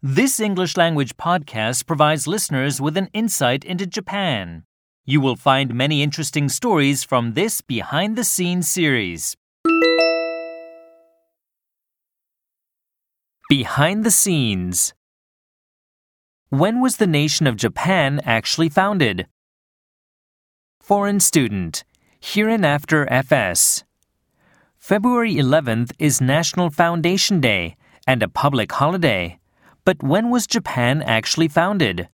This English language podcast provides listeners with an insight into Japan. You will find many interesting stories from this behind the scenes series. Behind the scenes. When was the nation of Japan actually founded? Foreign student. Hereinafter FS. February 11th is National Foundation Day and a public holiday. But when was Japan actually founded?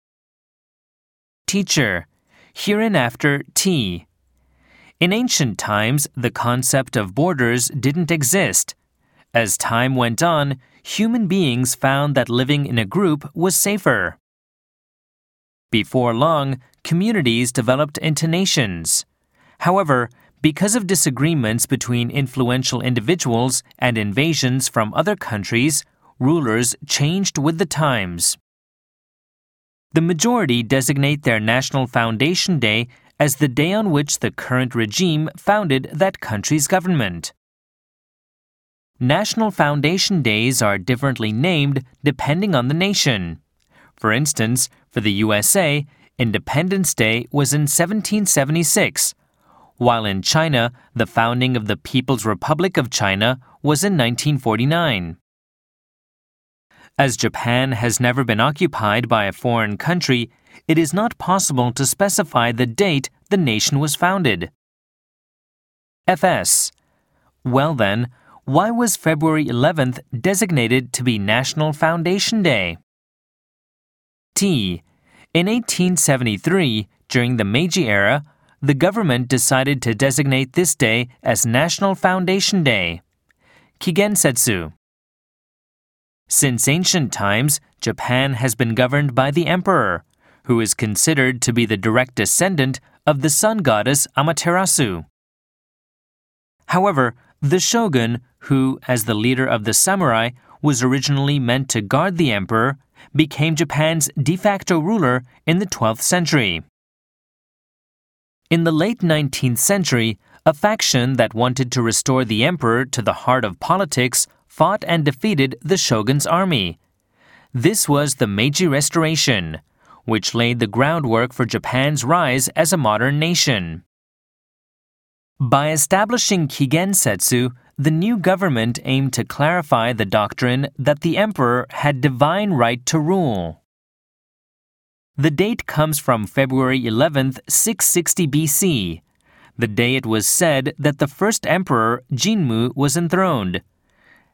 Teacher. Hereinafter T. In ancient times, the concept of borders didn't exist. As time went on, human beings found that living in a group was safer. Before long, communities developed into nations. However, because of disagreements between influential individuals and invasions from other countries, rulers changed with the times. The majority designate their National Foundation Day as the day on which the current regime founded that country's government. National Foundation Days are differently named depending on the nation. For instance, for the USA, Independence Day was in 1776, while in China, the founding of the People's Republic of China was in 1949. As Japan has never been occupied by a foreign country, it is not possible to specify the date the nation was founded. FS. Well then, why was February 11th designated to be National Foundation Day? T. In 1873, during the Meiji era, the government decided to designate this day as National Foundation Day. Kigensetsu. Since ancient times, Japan has been governed by the emperor, who is considered to be the direct descendant of the sun goddess Amaterasu. However, the shogun, who, as the leader of the samurai, was originally meant to guard the emperor, became Japan's de facto ruler in the 12th century. In the late 19th century, a faction that wanted to restore the emperor to the heart of politics fought and defeated the shogun's army. This was the Meiji Restoration, which laid the groundwork for Japan's rise as a modern nation. By establishing Kigensetsu, the new government aimed to clarify the doctrine that the emperor had divine right to rule. The date comes from February 11, 660 BC, the day it was said that the first emperor, Jinmu, was enthroned.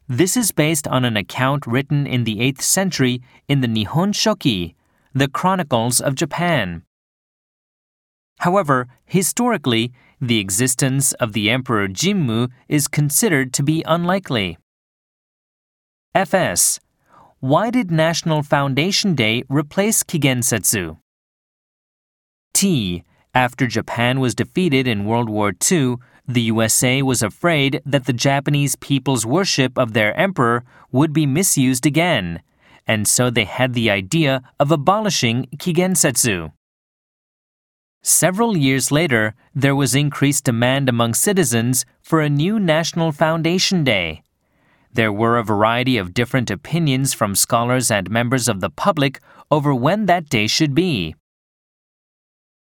This is based on an account written in the 8th century in the Nihon Shoki, the Chronicles of Japan. However, historically, the existence of the Emperor Jinmu is considered to be unlikely. FS. Why did National Foundation Day replace Kigensetsu? T. After Japan was defeated in World War II, the USA was afraid that the Japanese people's worship of their emperor would be misused again, and so they had the idea of abolishing Kigensetsu. Several years later, there was increased demand among citizens for a new National Foundation Day. There were a variety of different opinions from scholars and members of the public over when that day should be.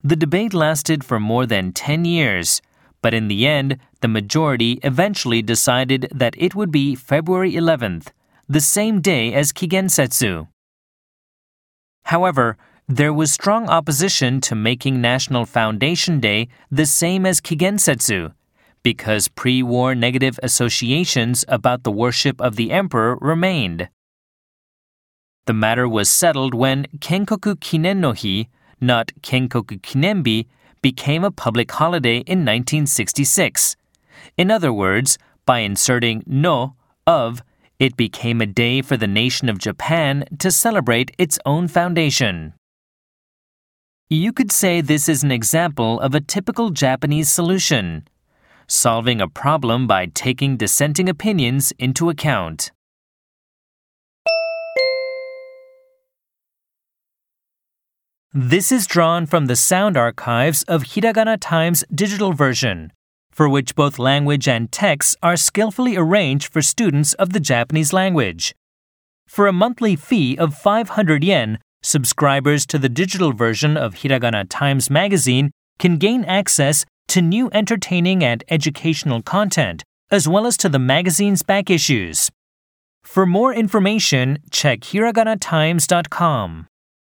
The debate lasted for more than 10 years, but in the end, the majority eventually decided that it would be February 11th, the same day as Kigensetsu. However, there was strong opposition to making National Foundation Day the same as Kigensetsu because pre war negative associations about the worship of the emperor remained. The matter was settled when Kenkoku Kinen no Hi, not Kenkoku Kinenbi, became a public holiday in 1966. In other words, by inserting no of, it became a day for the nation of Japan to celebrate its own foundation. You could say this is an example of a typical Japanese solution solving a problem by taking dissenting opinions into account. This is drawn from the sound archives of Hiragana Times digital version, for which both language and text are skillfully arranged for students of the Japanese language. For a monthly fee of 500 yen, subscribers to the digital version of Hiragana Times Magazine can gain access to new entertaining and educational content, as well as to the magazine's back issues. For more information, check hiraganatimes.com.